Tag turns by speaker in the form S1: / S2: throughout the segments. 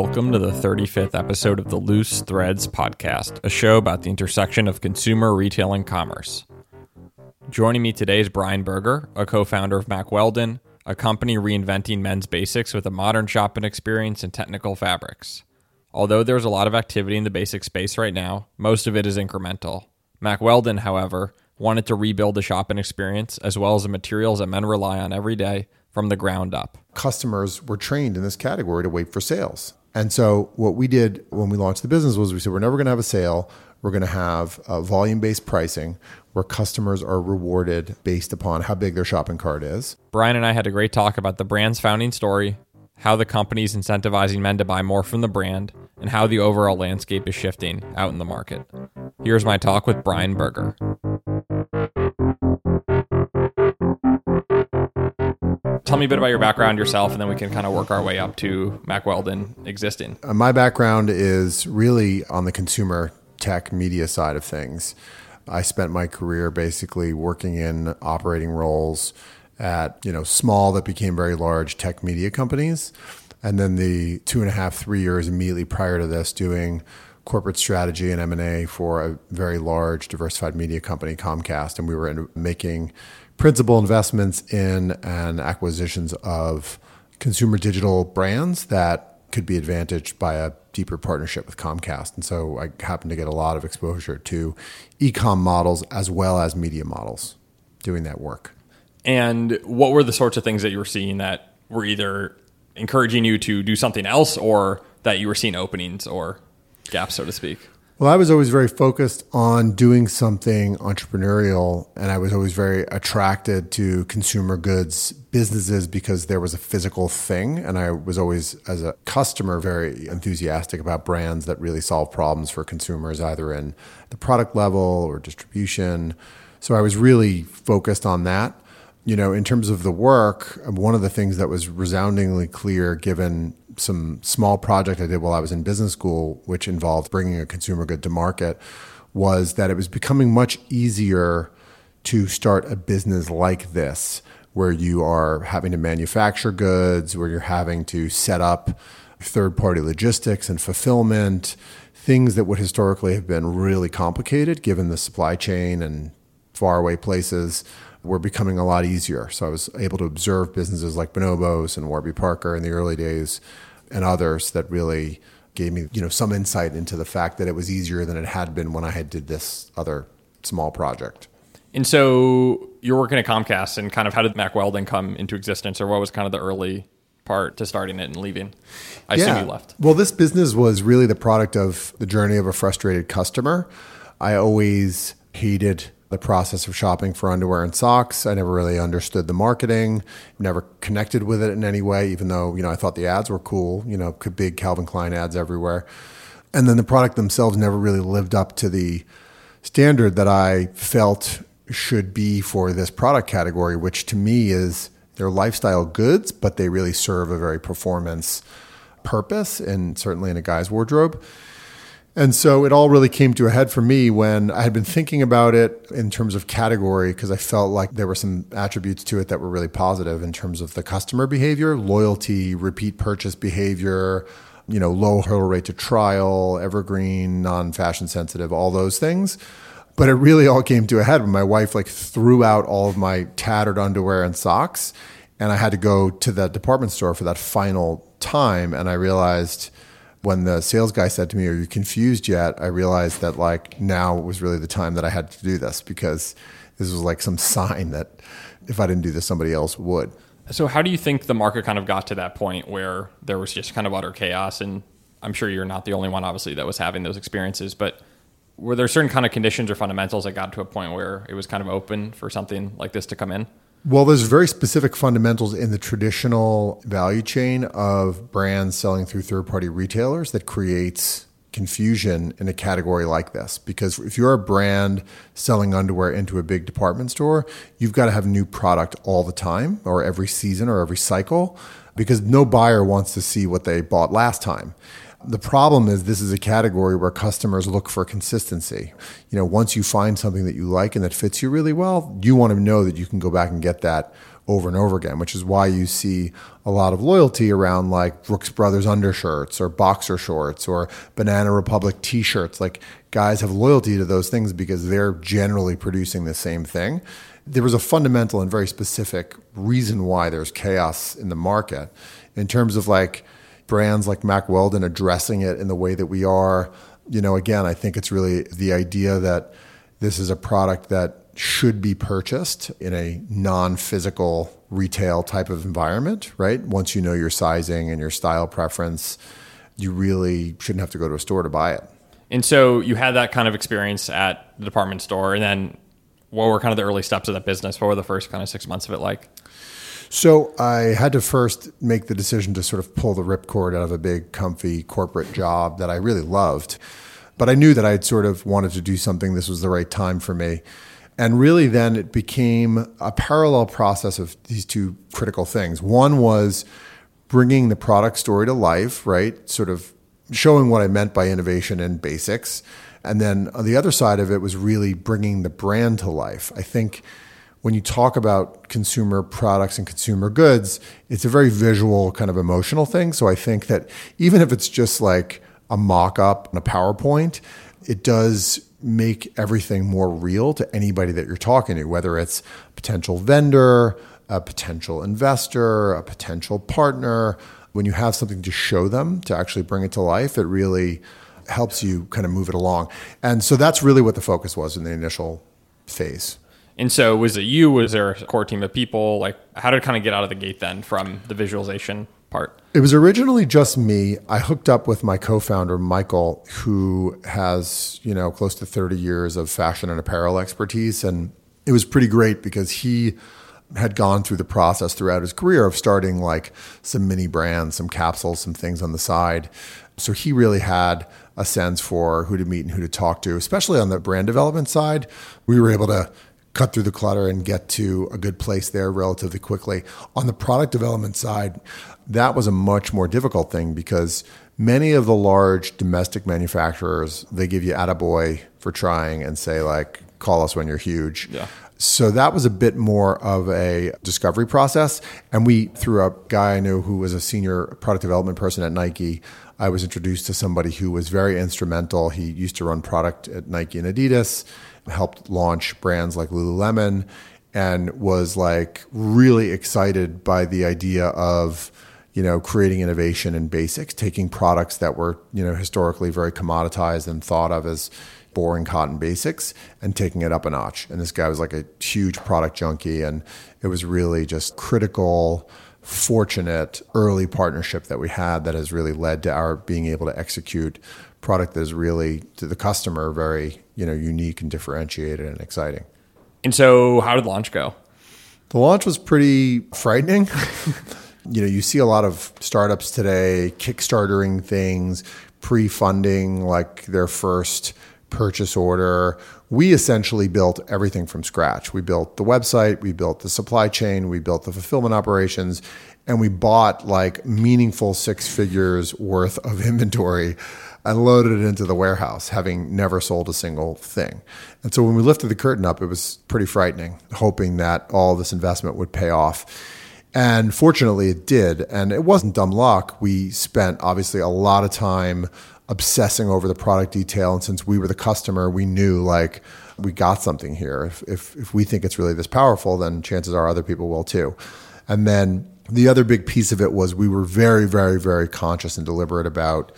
S1: Welcome to the 35th episode of the Loose Threads podcast, a show about the intersection of consumer, retail, and commerce. Joining me today is Brian Berger, a co founder of Mack Weldon, a company reinventing men's basics with a modern shopping experience and technical fabrics. Although there's a lot of activity in the basic space right now, most of it is incremental. Mack Weldon, however, wanted to rebuild the shopping experience as well as the materials that men rely on every day from the ground up.
S2: Customers were trained in this category to wait for sales. And so, what we did when we launched the business was we said, we're never going to have a sale. We're going to have volume based pricing where customers are rewarded based upon how big their shopping cart is.
S1: Brian and I had a great talk about the brand's founding story, how the company's incentivizing men to buy more from the brand, and how the overall landscape is shifting out in the market. Here's my talk with Brian Berger. Tell me a bit about your background yourself, and then we can kind of work our way up to Mack Weldon existing.
S2: Uh, my background is really on the consumer tech media side of things. I spent my career basically working in operating roles at you know small that became very large tech media companies, and then the two and a half three years immediately prior to this doing corporate strategy and M&A for a very large diversified media company Comcast and we were in, making principal investments in and acquisitions of consumer digital brands that could be advantaged by a deeper partnership with Comcast. And so I happened to get a lot of exposure to e-com models as well as media models doing that work.
S1: And what were the sorts of things that you were seeing that were either encouraging you to do something else or that you were seeing openings or gaps, so to speak?
S2: Well, I was always very focused on doing something entrepreneurial, and I was always very attracted to consumer goods businesses because there was a physical thing. And I was always, as a customer, very enthusiastic about brands that really solve problems for consumers, either in the product level or distribution. So I was really focused on that. You know, in terms of the work, one of the things that was resoundingly clear given some small project I did while I was in business school, which involved bringing a consumer good to market, was that it was becoming much easier to start a business like this, where you are having to manufacture goods, where you're having to set up third party logistics and fulfillment, things that would historically have been really complicated given the supply chain and faraway places were becoming a lot easier. So I was able to observe businesses like Bonobos and Warby Parker in the early days and others that really gave me you know some insight into the fact that it was easier than it had been when I had did this other small project.
S1: And so you're working at Comcast, and kind of how did Mack Weldon come into existence, or what was kind of the early part to starting it and leaving? I yeah. assume you left.
S2: Well, this business was really the product of the journey of a frustrated customer. I always hated the process of shopping for underwear and socks. I never really understood the marketing, never connected with it in any way, even though, you know, I thought the ads were cool, you know, big Calvin Klein ads everywhere. And then the product themselves never really lived up to the standard that I felt should be for this product category, which to me is they're lifestyle goods, but they really serve a very performance purpose and certainly in a guy's wardrobe. And so it all really came to a head for me when I had been thinking about it in terms of category because I felt like there were some attributes to it that were really positive in terms of the customer behavior, loyalty, repeat purchase behavior, you know, low hurdle rate to trial, evergreen, non-fashion sensitive, all those things. But it really all came to a head when my wife like threw out all of my tattered underwear and socks and I had to go to the department store for that final time and I realized when the sales guy said to me, "Are you confused yet?" I realized that like now was really the time that I had to do this because this was like some sign that if I didn't do this, somebody else would.
S1: So, how do you think the market kind of got to that point where there was just kind of utter chaos? And I'm sure you're not the only one, obviously, that was having those experiences. But were there certain kind of conditions or fundamentals that got to a point where it was kind of open for something like this to come in?
S2: Well, there's very specific fundamentals in the traditional value chain of brands selling through third party retailers that creates confusion in a category like this. Because if you're a brand selling underwear into a big department store, you've got to have new product all the time or every season or every cycle because no buyer wants to see what they bought last time. The problem is this is a category where customers look for consistency. You know, once you find something that you like and that fits you really well, you want to know that you can go back and get that over and over again, which is why you see a lot of loyalty around like Brooks Brothers undershirts or boxer shorts or Banana Republic t shirts. Like guys have loyalty to those things because they're generally producing the same thing. There was a fundamental and very specific reason why there's chaos in the market in terms of like brands like Mack Weldon addressing it in the way that we are. You know, again, I think it's really the idea that this is a product that should be purchased in a non physical retail type of environment, right? Once you know your sizing and your style preference, you really shouldn't have to go to a store to buy it.
S1: And so you had that kind of experience at the department store. And then what were kind of the early steps of that business? What were the first kind of six months of it like?
S2: So I had to first make the decision to sort of pull the ripcord out of a big, comfy corporate job that I really loved. But I knew that I had sort of wanted to do something. This was the right time for me. And really, then it became a parallel process of these two critical things. One was bringing the product story to life, right? Sort of showing what I meant by innovation and basics. And then on the other side of it was really bringing the brand to life. I think when you talk about consumer products and consumer goods, it's a very visual kind of emotional thing. So I think that even if it's just like a mock up and a PowerPoint, it does make everything more real to anybody that you're talking to, whether it's a potential vendor, a potential investor, a potential partner. When you have something to show them to actually bring it to life, it really helps you kind of move it along. And so that's really what the focus was in the initial phase.
S1: And so, was it you? Was there a core team of people? Like, how did it kind of get out of the gate then from the visualization part?
S2: It was originally just me. I hooked up with my co-founder Michael, who has you know close to 30 years of fashion and apparel expertise, and it was pretty great because he had gone through the process throughout his career of starting like some mini brands, some capsules, some things on the side. So he really had a sense for who to meet and who to talk to, especially on the brand development side. We were able to cut through the clutter and get to a good place there relatively quickly. On the product development side, that was a much more difficult thing because many of the large domestic manufacturers they give you attaboy for trying and say like call us when you're huge
S1: yeah.
S2: so that was a bit more of a discovery process and we through a guy i knew who was a senior product development person at nike i was introduced to somebody who was very instrumental he used to run product at nike and adidas helped launch brands like lululemon and was like really excited by the idea of you know, creating innovation in basics, taking products that were, you know, historically very commoditized and thought of as boring cotton basics and taking it up a notch. And this guy was like a huge product junkie and it was really just critical fortunate early partnership that we had that has really led to our being able to execute product that is really to the customer very, you know, unique and differentiated and exciting.
S1: And so how did launch go?
S2: The launch was pretty frightening. you know, you see a lot of startups today kickstartering things, pre-funding like their first purchase order. We essentially built everything from scratch. We built the website, we built the supply chain, we built the fulfillment operations, and we bought like meaningful six figures worth of inventory and loaded it into the warehouse, having never sold a single thing. And so when we lifted the curtain up, it was pretty frightening, hoping that all this investment would pay off. And fortunately, it did. And it wasn't dumb luck. We spent obviously a lot of time obsessing over the product detail. And since we were the customer, we knew like we got something here. If, if, if we think it's really this powerful, then chances are other people will too. And then the other big piece of it was we were very, very, very conscious and deliberate about,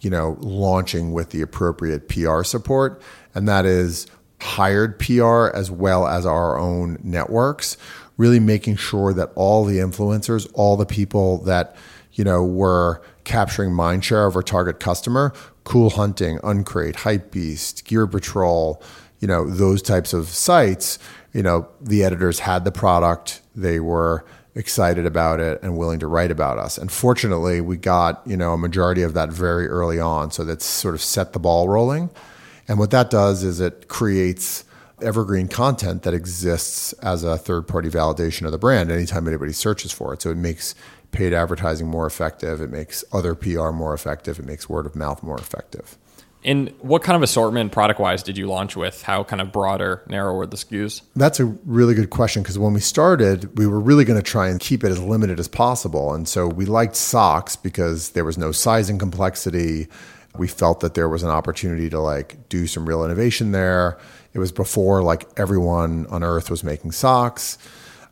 S2: you know, launching with the appropriate PR support. And that is hired PR as well as our own networks really making sure that all the influencers, all the people that, you know, were capturing mind share of our target customer, Cool Hunting, Uncrate, Hypebeast, Gear Patrol, you know, those types of sites, you know, the editors had the product, they were excited about it and willing to write about us. And fortunately, we got, you know, a majority of that very early on, so that's sort of set the ball rolling. And what that does is it creates evergreen content that exists as a third party validation of the brand anytime anybody searches for it. So it makes paid advertising more effective, it makes other PR more effective, it makes word of mouth more effective.
S1: And what kind of assortment product wise did you launch with? How kind of broader, narrower the SKUs?
S2: That's a really good question because when we started, we were really going to try and keep it as limited as possible. And so we liked socks because there was no sizing complexity. We felt that there was an opportunity to like do some real innovation there. It was before like everyone on earth was making socks.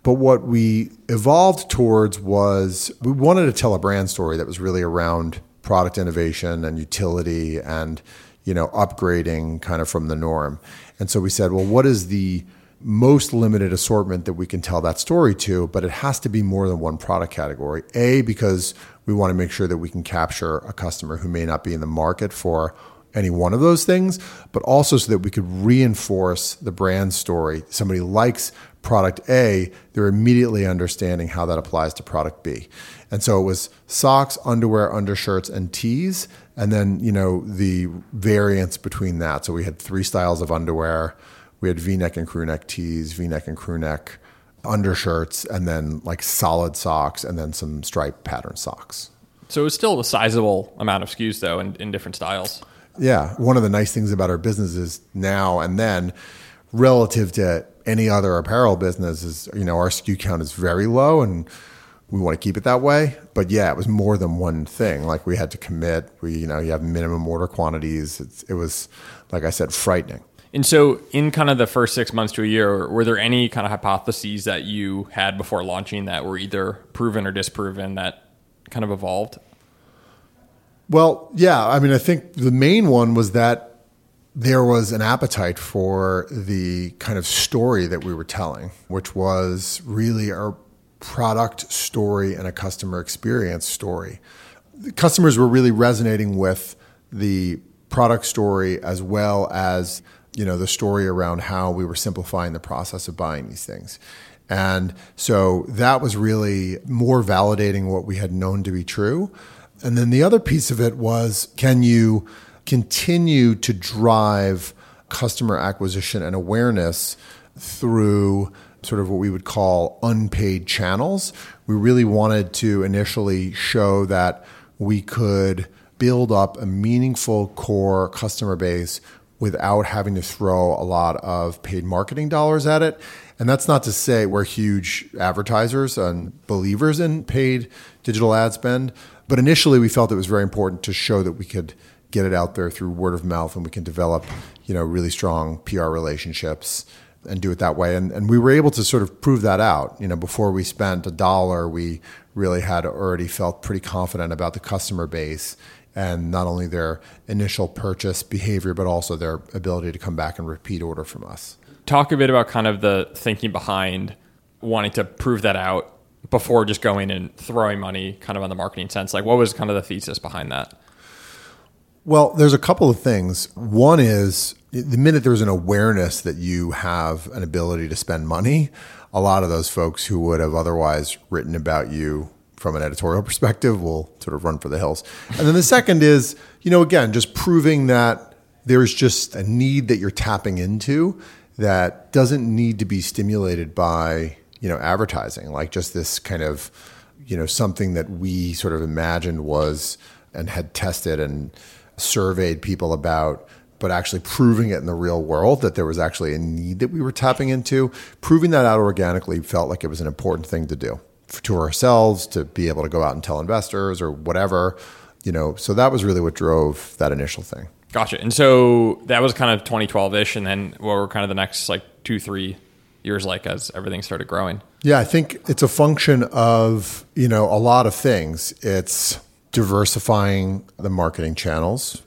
S2: But what we evolved towards was we wanted to tell a brand story that was really around product innovation and utility and you know upgrading kind of from the norm. And so we said, well, what is the most limited assortment that we can tell that story to, but it has to be more than one product category. A, because we want to make sure that we can capture a customer who may not be in the market for any one of those things, but also so that we could reinforce the brand story. Somebody likes product A, they're immediately understanding how that applies to product B. And so it was socks, underwear, undershirts, and tees, and then, you know, the variance between that. So we had three styles of underwear. We had V-neck and crew neck tees, V-neck and crew neck undershirts, and then like solid socks, and then some striped pattern socks.
S1: So it was still a sizable amount of SKUs though in, in different styles.
S2: Yeah. One of the nice things about our business is now and then, relative to any other apparel business, is, you know, our SKU count is very low and we want to keep it that way. But yeah, it was more than one thing. Like we had to commit. We, you know, you have minimum order quantities. It's, it was, like I said, frightening.
S1: And so, in kind of the first six months to a year, were there any kind of hypotheses that you had before launching that were either proven or disproven that kind of evolved?
S2: Well, yeah. I mean, I think the main one was that there was an appetite for the kind of story that we were telling, which was really our product story and a customer experience story. The customers were really resonating with the product story as well as you know the story around how we were simplifying the process of buying these things. And so that was really more validating what we had known to be true. And then the other piece of it was can you continue to drive customer acquisition and awareness through sort of what we would call unpaid channels? We really wanted to initially show that we could build up a meaningful core customer base without having to throw a lot of paid marketing dollars at it. And that's not to say we're huge advertisers and believers in paid digital ad spend, but initially we felt it was very important to show that we could get it out there through word of mouth and we can develop, you know, really strong PR relationships and do it that way. And, and we were able to sort of prove that out. You know, before we spent a dollar, we really had already felt pretty confident about the customer base and not only their initial purchase behavior, but also their ability to come back and repeat order from us.
S1: Talk a bit about kind of the thinking behind wanting to prove that out before just going and throwing money kind of on the marketing sense. Like, what was kind of the thesis behind that?
S2: Well, there's a couple of things. One is the minute there's an awareness that you have an ability to spend money, a lot of those folks who would have otherwise written about you from an editorial perspective will sort of run for the hills. And then the second is, you know, again, just proving that there's just a need that you're tapping into that doesn't need to be stimulated by, you know, advertising, like just this kind of, you know, something that we sort of imagined was and had tested and surveyed people about but actually proving it in the real world that there was actually a need that we were tapping into, proving that out organically felt like it was an important thing to do to ourselves to be able to go out and tell investors or whatever, you know. So that was really what drove that initial thing.
S1: Gotcha. And so that was kind of 2012 ish. And then what were kind of the next like two, three years like as everything started growing?
S2: Yeah, I think it's a function of, you know, a lot of things. It's diversifying the marketing channels,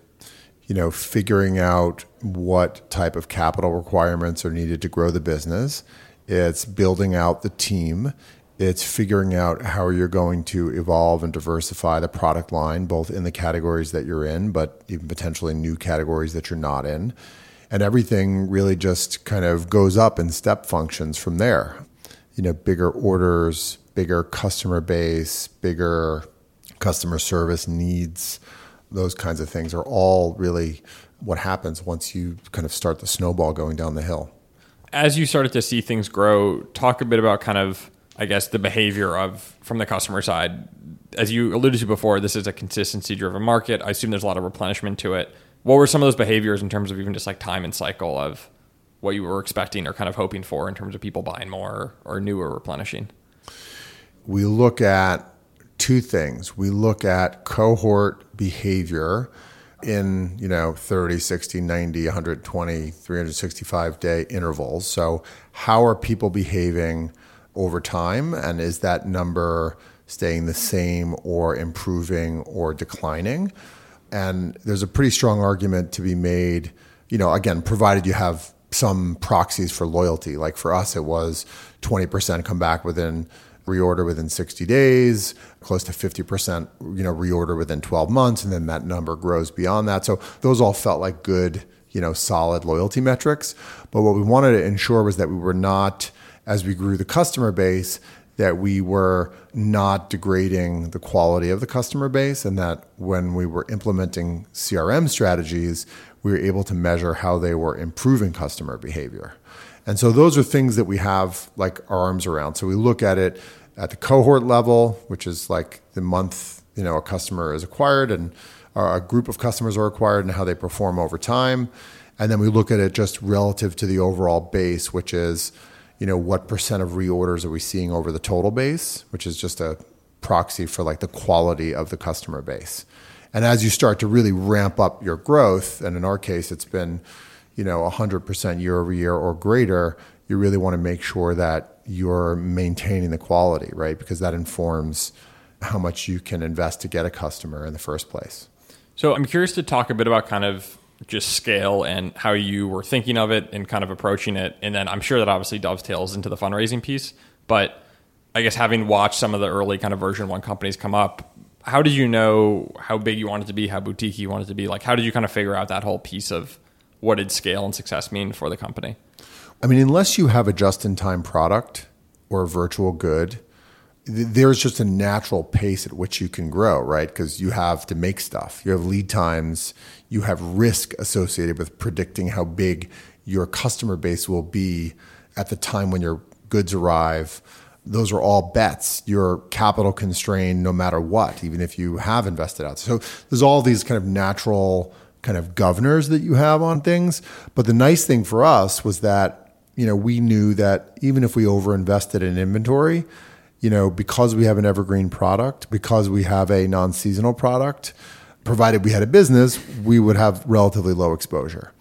S2: you know, figuring out what type of capital requirements are needed to grow the business. It's building out the team. It's figuring out how you're going to evolve and diversify the product line, both in the categories that you're in, but even potentially new categories that you're not in. And everything really just kind of goes up in step functions from there. You know, bigger orders, bigger customer base, bigger customer service needs those kinds of things are all really what happens once you kind of start the snowball going down the hill.
S1: As you started to see things grow, talk a bit about kind of, I guess, the behavior of from the customer side. As you alluded to before, this is a consistency driven market. I assume there's a lot of replenishment to it. What were some of those behaviors in terms of even just like time and cycle of what you were expecting or kind of hoping for in terms of people buying more or new or replenishing?
S2: We look at two things. We look at cohort behavior in, you know, 30, 60, 90, 120, 365 day intervals. So, how are people behaving over time and is that number staying the same or improving or declining? And there's a pretty strong argument to be made, you know, again, provided you have some proxies for loyalty. Like for us, it was 20% come back within reorder within 60 days, close to 50%, you know, reorder within 12 months, and then that number grows beyond that. So those all felt like good, you know, solid loyalty metrics. But what we wanted to ensure was that we were not, as we grew the customer base, that we were not degrading the quality of the customer base and that when we were implementing CRM strategies, we were able to measure how they were improving customer behavior. And so those are things that we have like our arms around. So we look at it at the cohort level, which is like the month, you know, a customer is acquired and uh, a group of customers are acquired and how they perform over time. And then we look at it just relative to the overall base, which is you know, what percent of reorders are we seeing over the total base, which is just a proxy for like the quality of the customer base. And as you start to really ramp up your growth, and in our case, it's been, you know, 100% year over year or greater, you really want to make sure that you're maintaining the quality, right? Because that informs how much you can invest to get a customer in the first place.
S1: So I'm curious to talk a bit about kind of just scale and how you were thinking of it and kind of approaching it. And then I'm sure that obviously dovetails into the fundraising piece. But I guess having watched some of the early kind of version one companies come up, how did you know how big you wanted to be, how boutique you wanted to be? Like, how did you kind of figure out that whole piece of what did scale and success mean for the company?
S2: I mean, unless you have a just in time product or a virtual good, there's just a natural pace at which you can grow, right? Because you have to make stuff, you have lead times, you have risk associated with predicting how big your customer base will be at the time when your goods arrive. Those are all bets. You're capital constrained no matter what, even if you have invested out. So there's all these kind of natural kind of governors that you have on things. But the nice thing for us was that, you know, we knew that even if we overinvested in inventory, you know, because we have an evergreen product, because we have a non seasonal product, provided we had a business, we would have relatively low exposure.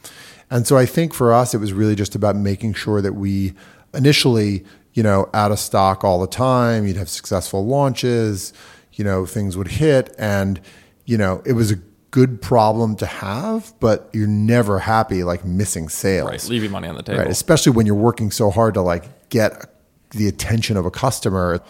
S2: And so I think for us, it was really just about making sure that we initially, you know, out of stock all the time, you'd have successful launches, you know, things would hit. And, you know, it was a good problem to have, but you're never happy like missing sales.
S1: Right. Leaving money on the table.
S2: Right. Especially when you're working so hard to like get the attention of a customer.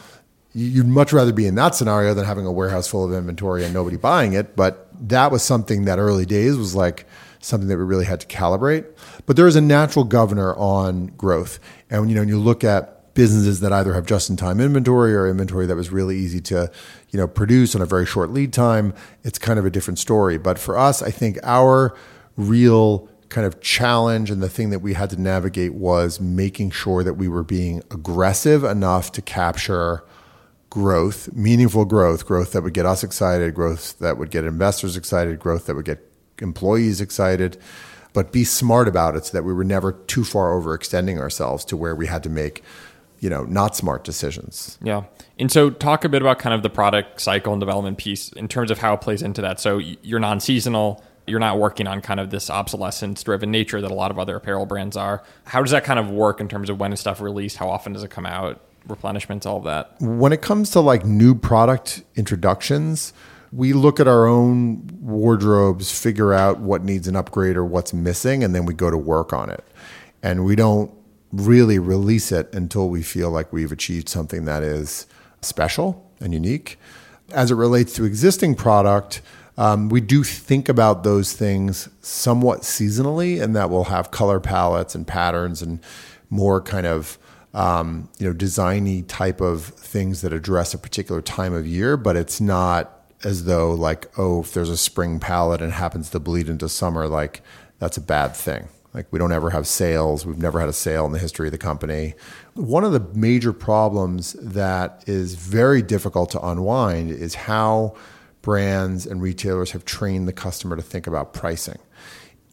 S2: You'd much rather be in that scenario than having a warehouse full of inventory and nobody buying it. But that was something that early days was like something that we really had to calibrate. But there is a natural governor on growth. And you know, when you look at businesses that either have just-in-time inventory or inventory that was really easy to, you know, produce on a very short lead time, it's kind of a different story. But for us, I think our real kind of challenge and the thing that we had to navigate was making sure that we were being aggressive enough to capture growth, meaningful growth, growth that would get us excited, growth that would get investors excited, growth that would get employees excited, but be smart about it so that we were never too far overextending ourselves to where we had to make, you know, not smart decisions.
S1: Yeah. And so talk a bit about kind of the product cycle and development piece in terms of how it plays into that. So you're non-seasonal, you're not working on kind of this obsolescence driven nature that a lot of other apparel brands are. How does that kind of work in terms of when is stuff released? How often does it come out? Replenishments, all of that.
S2: When it comes to like new product introductions, we look at our own wardrobes, figure out what needs an upgrade or what's missing, and then we go to work on it. And we don't really release it until we feel like we've achieved something that is special and unique. As it relates to existing product, um, we do think about those things somewhat seasonally, and that we'll have color palettes and patterns and more kind of um, you know designy type of things that address a particular time of year. But it's not as though like oh, if there's a spring palette and happens to bleed into summer, like that's a bad thing. Like we don't ever have sales. We've never had a sale in the history of the company. One of the major problems that is very difficult to unwind is how brands and retailers have trained the customer to think about pricing.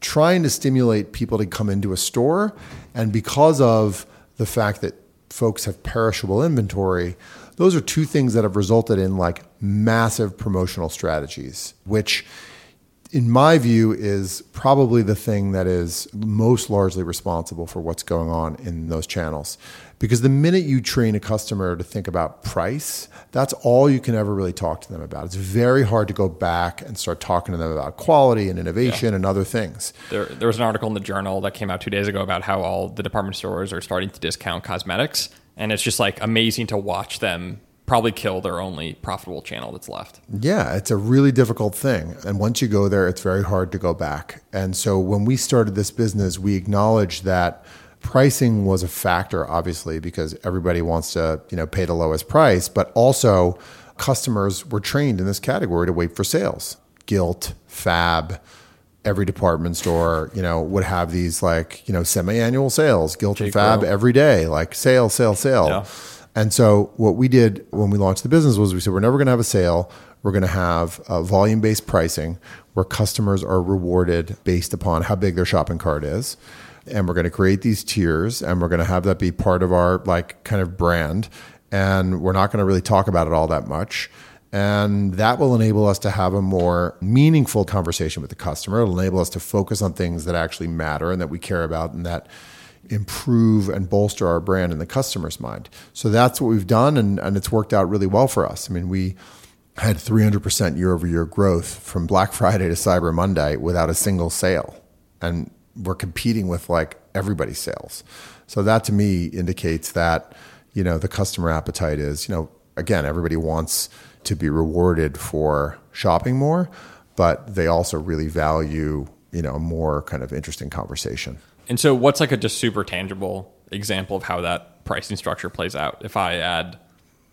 S2: Trying to stimulate people to come into a store, and because of the fact that folks have perishable inventory, those are two things that have resulted in like massive promotional strategies, which in my view, is probably the thing that is most largely responsible for what's going on in those channels. Because the minute you train a customer to think about price, that's all you can ever really talk to them about. It's very hard to go back and start talking to them about quality and innovation yeah. and other things.
S1: There, there was an article in the journal that came out two days ago about how all the department stores are starting to discount cosmetics. And it's just like amazing to watch them probably kill their only profitable channel that's left.
S2: Yeah, it's a really difficult thing. And once you go there, it's very hard to go back. And so when we started this business, we acknowledged that pricing was a factor obviously because everybody wants to, you know, pay the lowest price, but also customers were trained in this category to wait for sales. Gilt, Fab, every department store, you know, would have these like, you know, semi-annual sales, Gilt J. and Fab every day, like sale, sale, sale. Yeah and so what we did when we launched the business was we said we're never going to have a sale. We're going to have volume based pricing where customers are rewarded based upon how big their shopping cart is. And we're going to create these tiers and we're going to have that be part of our like kind of brand. And we're not going to really talk about it all that much. And that will enable us to have a more meaningful conversation with the customer. It'll enable us to focus on things that actually matter and that we care about and that improve and bolster our brand in the customer's mind. So that's what we've done, and, and it's worked out really well for us. I mean, we had 300% year over year growth from Black Friday to Cyber Monday without a single sale. And we're competing with like everybody's sales. So that to me indicates that, you know, the customer appetite is, you know, again, everybody wants to be rewarded for shopping more, but they also really value, you know, a more kind of interesting conversation.
S1: And so, what's like a just super tangible example of how that pricing structure plays out? If I add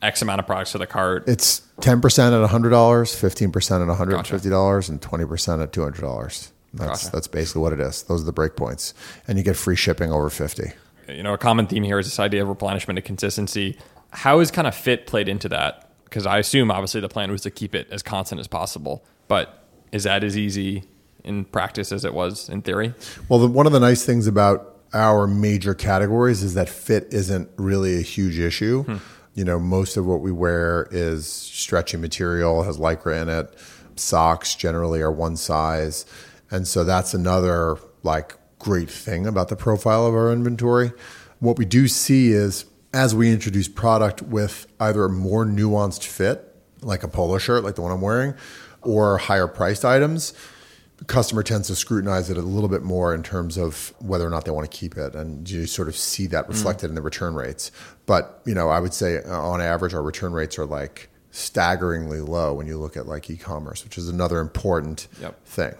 S1: X amount of products to the cart,
S2: it's ten percent at hundred dollars, fifteen percent at one hundred and fifty dollars, gotcha. and twenty percent at two hundred dollars. That's gotcha. that's basically what it is. Those are the breakpoints, and you get free shipping over fifty.
S1: You know, a common theme here is this idea of replenishment and consistency. How is kind of fit played into that? Because I assume obviously the plan was to keep it as constant as possible, but is that as easy in practice as it was in theory?
S2: Well, the, one of the nice things about our major categories is that fit isn't really a huge issue. Hmm. You know, most of what we wear is stretchy material, has lycra in it. Socks generally are one size. And so that's another like great thing about the profile of our inventory. What we do see is as we introduce product with either a more nuanced fit, like a polo shirt, like the one I'm wearing, or higher priced items, customer tends to scrutinize it a little bit more in terms of whether or not they want to keep it and you sort of see that mm. reflected mm. in the return rates but you know i would say uh, on average our return rates are like staggeringly low when you look at like e-commerce which is another important yep. thing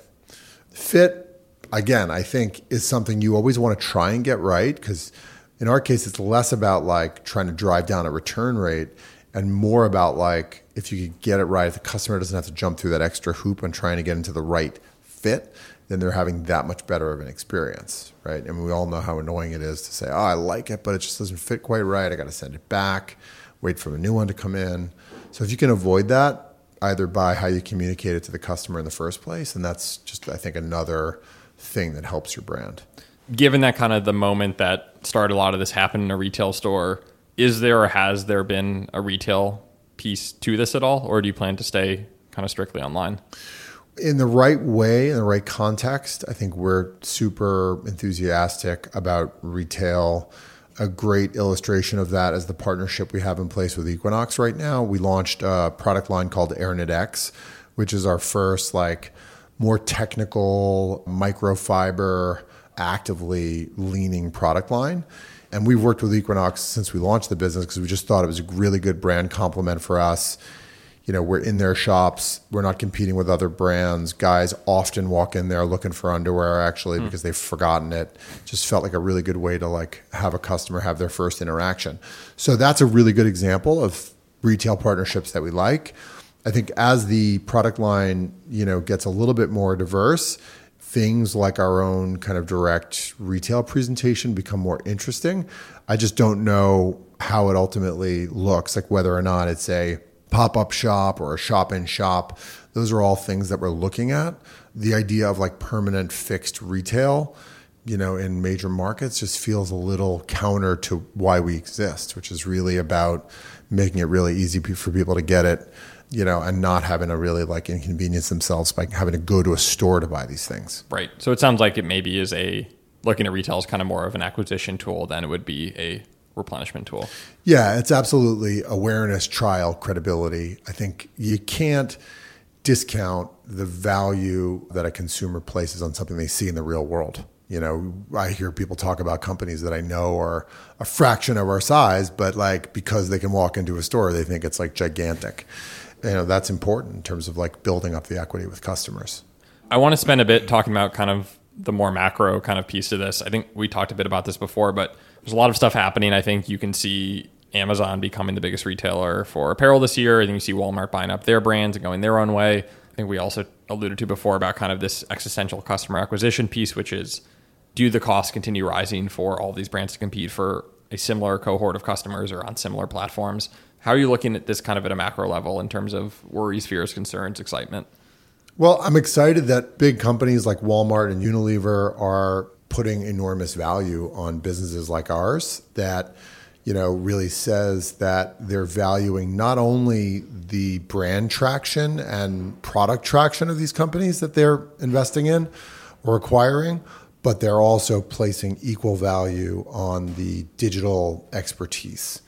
S2: fit again i think is something you always want to try and get right because in our case it's less about like trying to drive down a return rate and more about like if you could get it right if the customer doesn't have to jump through that extra hoop and trying to get into the right fit, then they're having that much better of an experience, right? And we all know how annoying it is to say, "Oh, I like it, but it just doesn't fit quite right. I got to send it back, wait for a new one to come in." So if you can avoid that, either by how you communicate it to the customer in the first place, and that's just I think another thing that helps your brand.
S1: Given that kind of the moment that started a lot of this happened in a retail store, is there or has there been a retail piece to this at all, or do you plan to stay kind of strictly online?
S2: In the right way, in the right context, I think we're super enthusiastic about retail. A great illustration of that is the partnership we have in place with Equinox right now. We launched a product line called AirKnit X, which is our first like more technical microfiber actively leaning product line. And we've worked with Equinox since we launched the business because we just thought it was a really good brand complement for us you know, we're in their shops. We're not competing with other brands. Guys often walk in there looking for underwear actually mm. because they've forgotten it. Just felt like a really good way to like have a customer have their first interaction. So that's a really good example of retail partnerships that we like. I think as the product line, you know, gets a little bit more diverse, things like our own kind of direct retail presentation become more interesting. I just don't know how it ultimately looks, like whether or not it's a pop up shop or a shop in shop. Those are all things that we're looking at. The idea of like permanent fixed retail, you know, in major markets just feels a little counter to why we exist, which is really about making it really easy for people to get it, you know, and not having to really like inconvenience themselves by having to go to a store to buy these things.
S1: Right. So it sounds like it maybe is a looking at retail is kind of more of an acquisition tool than it would be a replenishment tool.
S2: Yeah, it's absolutely awareness, trial, credibility. I think you can't discount the value that a consumer places on something they see in the real world. You know, I hear people talk about companies that I know are a fraction of our size, but like because they can walk into a store, they think it's like gigantic. You know, that's important in terms of like building up the equity with customers.
S1: I want to spend a bit talking about kind of the more macro kind of piece of this. I think we talked a bit about this before, but there's a lot of stuff happening. I think you can see Amazon becoming the biggest retailer for apparel this year. I think you see Walmart buying up their brands and going their own way. I think we also alluded to before about kind of this existential customer acquisition piece, which is do the costs continue rising for all these brands to compete for a similar cohort of customers or on similar platforms? How are you looking at this kind of at a macro level in terms of worries, fears, concerns, excitement?
S2: Well, I'm excited that big companies like Walmart and Unilever are putting enormous value on businesses like ours that you know really says that they're valuing not only the brand traction and product traction of these companies that they're investing in or acquiring but they're also placing equal value on the digital expertise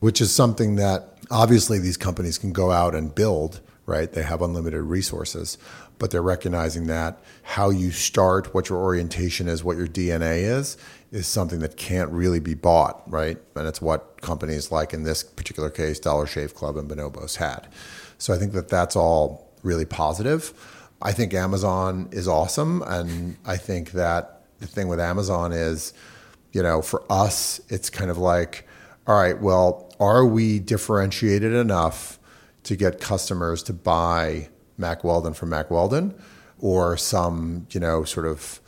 S2: which is something that obviously these companies can go out and build right? They have unlimited resources but they're recognizing that how you start, what your orientation is, what your DNA is, is something that can't really be bought, right? And it's what companies like in this particular case, Dollar Shave Club and Bonobos had. So I think that that's all really positive. I think Amazon is awesome. And I think that the thing with Amazon is, you know, for us, it's kind of like, all right, well, are we differentiated enough to get customers to buy Mack Weldon from Mack Weldon or some, you know, sort of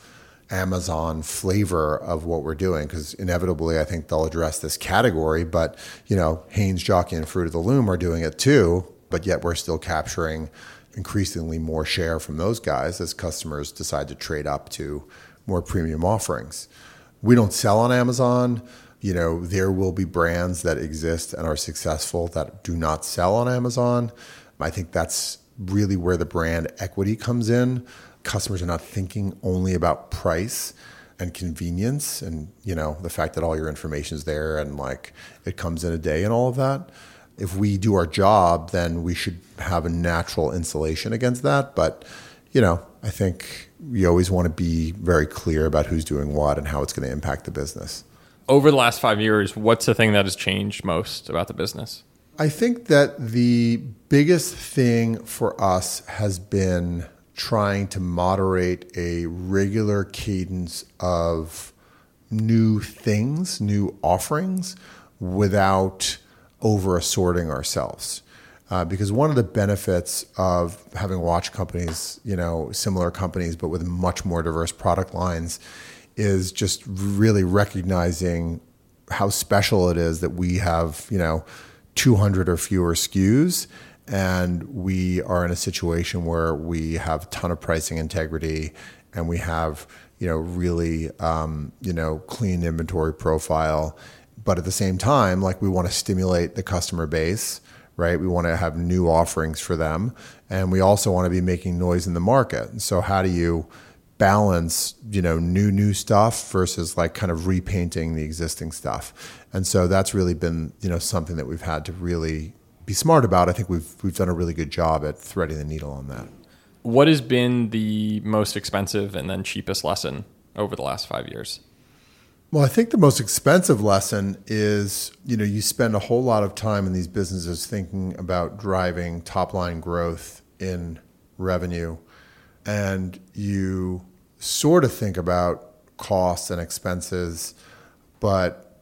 S2: Amazon flavor of what we're doing because inevitably I think they'll address this category, but you know, Hanes, Jockey, and Fruit of the Loom are doing it too, but yet we're still capturing increasingly more share from those guys as customers decide to trade up to more premium offerings. We don't sell on Amazon. You know, there will be brands that exist and are successful that do not sell on Amazon. I think that's really where the brand equity comes in. Customers are not thinking only about price and convenience and you know the fact that all your information is there and like it comes in a day and all of that. If we do our job then we should have a natural insulation against that. But you know i think you always want to be very clear about who's doing what and how it's going to impact the business.
S1: Over the last five years what's the thing that has changed most about the business
S2: I think that the biggest thing for us has been trying to moderate a regular cadence of new things, new offerings, without over assorting ourselves. Uh, because one of the benefits of having watch companies, you know, similar companies, but with much more diverse product lines, is just really recognizing how special it is that we have, you know, 200 or fewer SKUs. And we are in a situation where we have a ton of pricing integrity and we have, you know, really, um, you know, clean inventory profile. But at the same time, like we want to stimulate the customer base, right? We want to have new offerings for them. And we also want to be making noise in the market. So how do you, balance you know new new stuff versus like kind of repainting the existing stuff. And so that's really been you know something that we've had to really be smart about. I think we've we've done a really good job at threading the needle on that.
S1: What has been the most expensive and then cheapest lesson over the last 5 years?
S2: Well i think the most expensive lesson is you know you spend a whole lot of time in these businesses thinking about driving top line growth in revenue and you sort of think about costs and expenses, but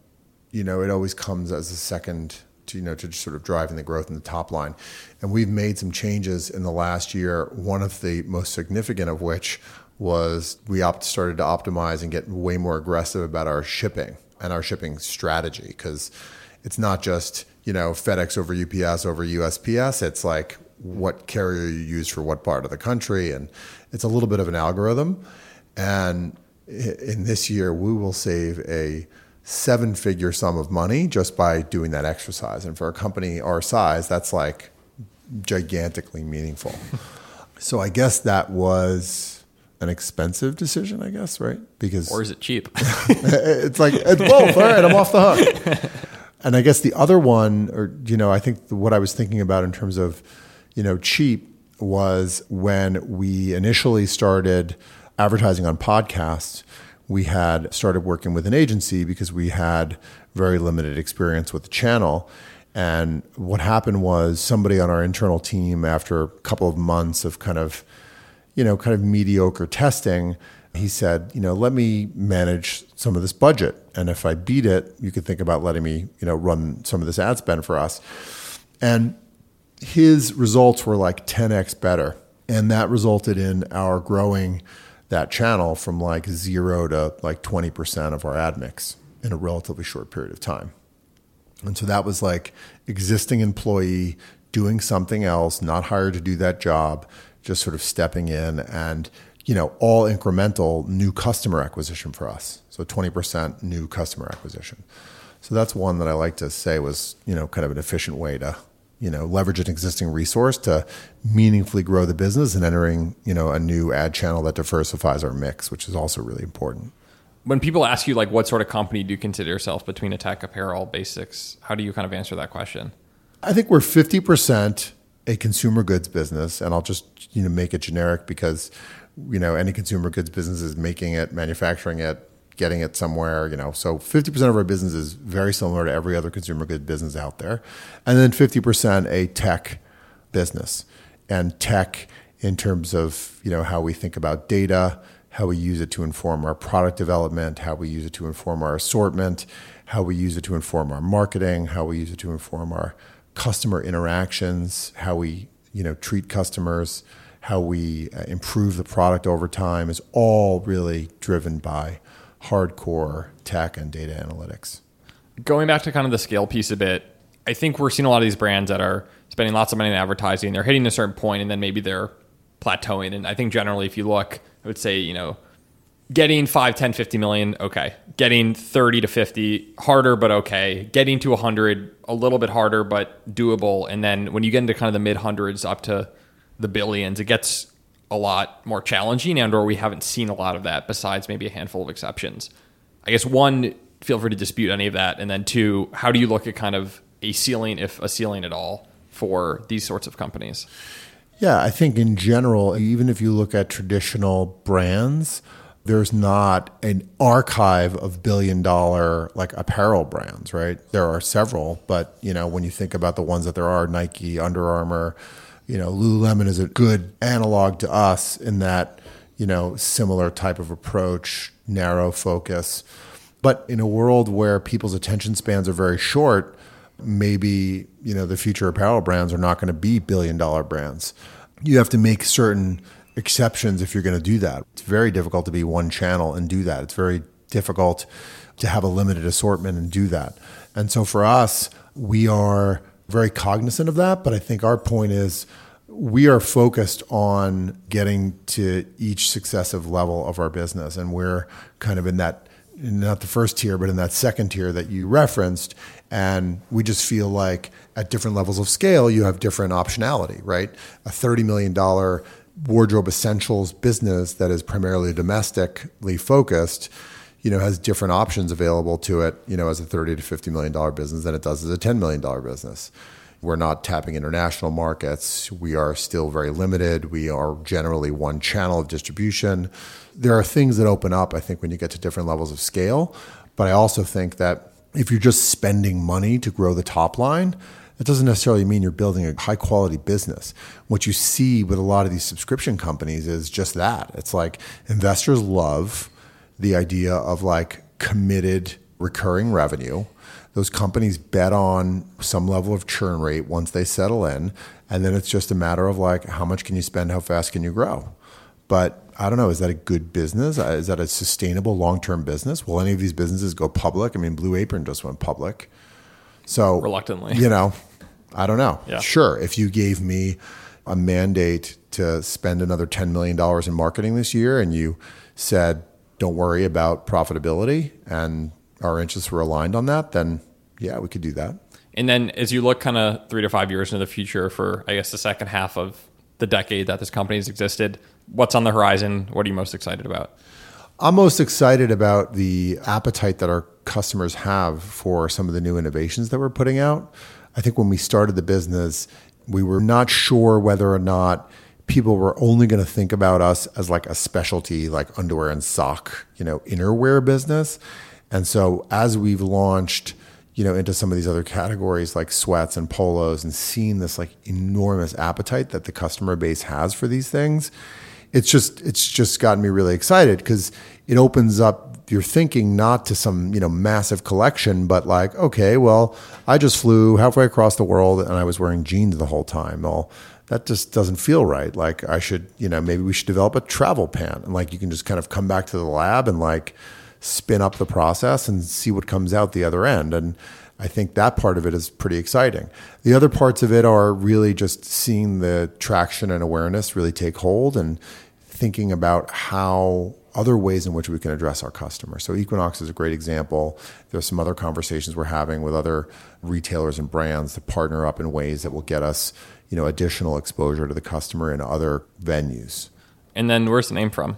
S2: you know it always comes as a second to you know to sort of driving the growth in the top line. And we've made some changes in the last year. One of the most significant of which was we opt- started to optimize and get way more aggressive about our shipping and our shipping strategy because it's not just you know FedEx over UPS over USPS. It's like what carrier you use for what part of the country, and it's a little bit of an algorithm. And in this year, we will save a seven figure sum of money just by doing that exercise. And for a company our size, that's like gigantically meaningful. so I guess that was an expensive decision, I guess, right?
S1: Because or is it cheap?
S2: it's like it's both. All right, I'm off the hook. And I guess the other one, or you know, I think what I was thinking about in terms of, you know, cheap was when we initially started advertising on podcasts. We had started working with an agency because we had very limited experience with the channel. And what happened was somebody on our internal team, after a couple of months of kind of, you know, kind of mediocre testing, he said, you know, let me manage some of this budget. And if I beat it, you could think about letting me, you know, run some of this ad spend for us. And his results were like 10x better. And that resulted in our growing that channel from like zero to like 20% of our ad mix in a relatively short period of time. And so that was like existing employee doing something else, not hired to do that job, just sort of stepping in and, you know, all incremental new customer acquisition for us. So 20% new customer acquisition. So that's one that I like to say was, you know, kind of an efficient way to, you know, leverage an existing resource to meaningfully grow the business and entering, you know, a new ad channel that diversifies our mix, which is also really important.
S1: When people ask you like what sort of company do you consider yourself between a tech apparel basics how do you kind of answer that question?
S2: I think we're 50% a consumer goods business and i'll just you know make it generic because you know any consumer goods business is making it manufacturing it getting it somewhere you know. So 50% of our business is very similar to every other consumer goods business out there. And then 50% a tech business. And tech in terms of you know how we think about data how we use it to inform our product development, how we use it to inform our assortment, how we use it to inform our marketing, how we use it to inform our customer interactions, how we you know treat customers, how we uh, improve the product over time is all really driven by hardcore tech and data analytics.
S1: Going back to kind of the scale piece a bit, I think we're seeing a lot of these brands that are spending lots of money in advertising. They're hitting a certain point and then maybe they're plateauing. And I think generally, if you look I would say, you know, getting 5, 10, 50 million, okay. Getting 30 to 50, harder, but okay. Getting to 100, a little bit harder, but doable. And then when you get into kind of the mid hundreds up to the billions, it gets a lot more challenging and or we haven't seen a lot of that besides maybe a handful of exceptions. I guess one, feel free to dispute any of that. And then two, how do you look at kind of a ceiling, if a ceiling at all, for these sorts of companies?
S2: Yeah, I think in general, even if you look at traditional brands, there's not an archive of billion dollar like apparel brands, right? There are several, but you know, when you think about the ones that there are, Nike, Under Armour, you know, Lululemon is a good analog to us in that, you know, similar type of approach, narrow focus. But in a world where people's attention spans are very short, maybe you know the future apparel brands are not going to be billion dollar brands. You have to make certain exceptions if you're going to do that. It's very difficult to be one channel and do that. It's very difficult to have a limited assortment and do that. And so for us, we are very cognizant of that. But I think our point is we are focused on getting to each successive level of our business. And we're kind of in that not the first tier, but in that second tier that you referenced. And we just feel like at different levels of scale, you have different optionality, right? A $30 million wardrobe essentials business that is primarily domestically focused, you know, has different options available to it, you know, as a 30 to 50 million dollar business than it does as a 10 million dollar business. We're not tapping international markets. We are still very limited. We are generally one channel of distribution. There are things that open up, I think, when you get to different levels of scale. But I also think that if you're just spending money to grow the top line, that doesn't necessarily mean you're building a high quality business. What you see with a lot of these subscription companies is just that. It's like investors love the idea of like committed recurring revenue those companies bet on some level of churn rate once they settle in. And then it's just a matter of like, how much can you spend? How fast can you grow? but I don't know. Is that a good business? Uh, Is that a sustainable long term business? Will any of these businesses go public? I mean, Blue Apron just went public. So
S1: Reluctantly.
S2: you know, I don't know.
S1: Yeah.
S2: Sure, if you gave me a mandate to spend another $10 million in marketing this year and you said, don't worry about profitability and our interests were aligned on that, then yeah, we could do that.
S1: And then as you look kind of three to five years into the future for, I guess, the second half of the decade that this company has existed, what's on the horizon? What are you most excited about?
S2: I'm most excited about the appetite that our customers have for some of the new innovations that we're putting out. I think when we started the business, we were not sure whether or not people were only going to think about us as like a specialty like underwear and sock, you know, innerwear business. And so as we've launched, you know, into some of these other categories like sweats and polos and seen this like enormous appetite that the customer base has for these things, it's just it's just gotten me really excited because it opens up your thinking not to some you know massive collection but like okay well i just flew halfway across the world and i was wearing jeans the whole time well that just doesn't feel right like i should you know maybe we should develop a travel pant and like you can just kind of come back to the lab and like spin up the process and see what comes out the other end and I think that part of it is pretty exciting. The other parts of it are really just seeing the traction and awareness really take hold and thinking about how other ways in which we can address our customers. So Equinox is a great example. There's some other conversations we're having with other retailers and brands to partner up in ways that will get us, you know, additional exposure to the customer in other venues.
S1: And then where's the name from?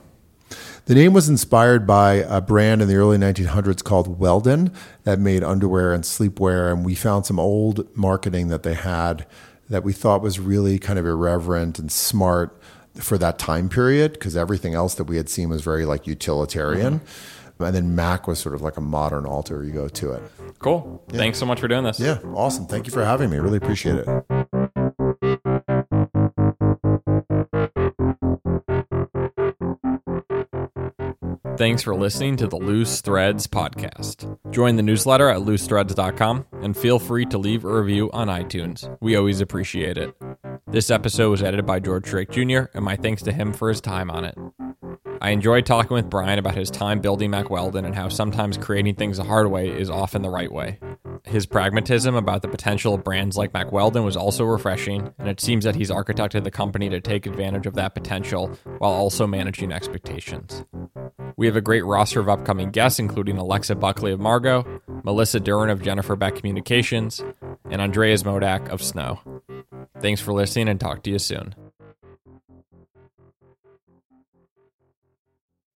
S2: The name was inspired by a brand in the early 1900s called Weldon that made underwear and sleepwear. And we found some old marketing that they had that we thought was really kind of irreverent and smart for that time period because everything else that we had seen was very like utilitarian. Mm-hmm. And then Mack was sort of like a modern alter ego to it.
S1: Cool. Thanks so much for doing this.
S2: Yeah, awesome. Thank you for having me. Really appreciate it.
S1: Thanks for listening to the Loose Threads podcast. Join the newsletter at loosethreads.com and feel free to leave a review on iTunes. We always appreciate it. This episode was edited by George Drake Jr., and my thanks to him for his time on it. I enjoyed talking with Brian about his time building Mack Weldon and how sometimes creating things the hard way is often the right way. His pragmatism about the potential of brands like Mack Weldon was also refreshing, and it seems that he's architected the company to take advantage of that potential while also managing expectations. We have a great roster of upcoming guests, including Alexa Buckley of Margot, Melissa Duran of Jennifer Bett Communications, and Andreas Modak of Snow. Thanks for listening and talk to you soon.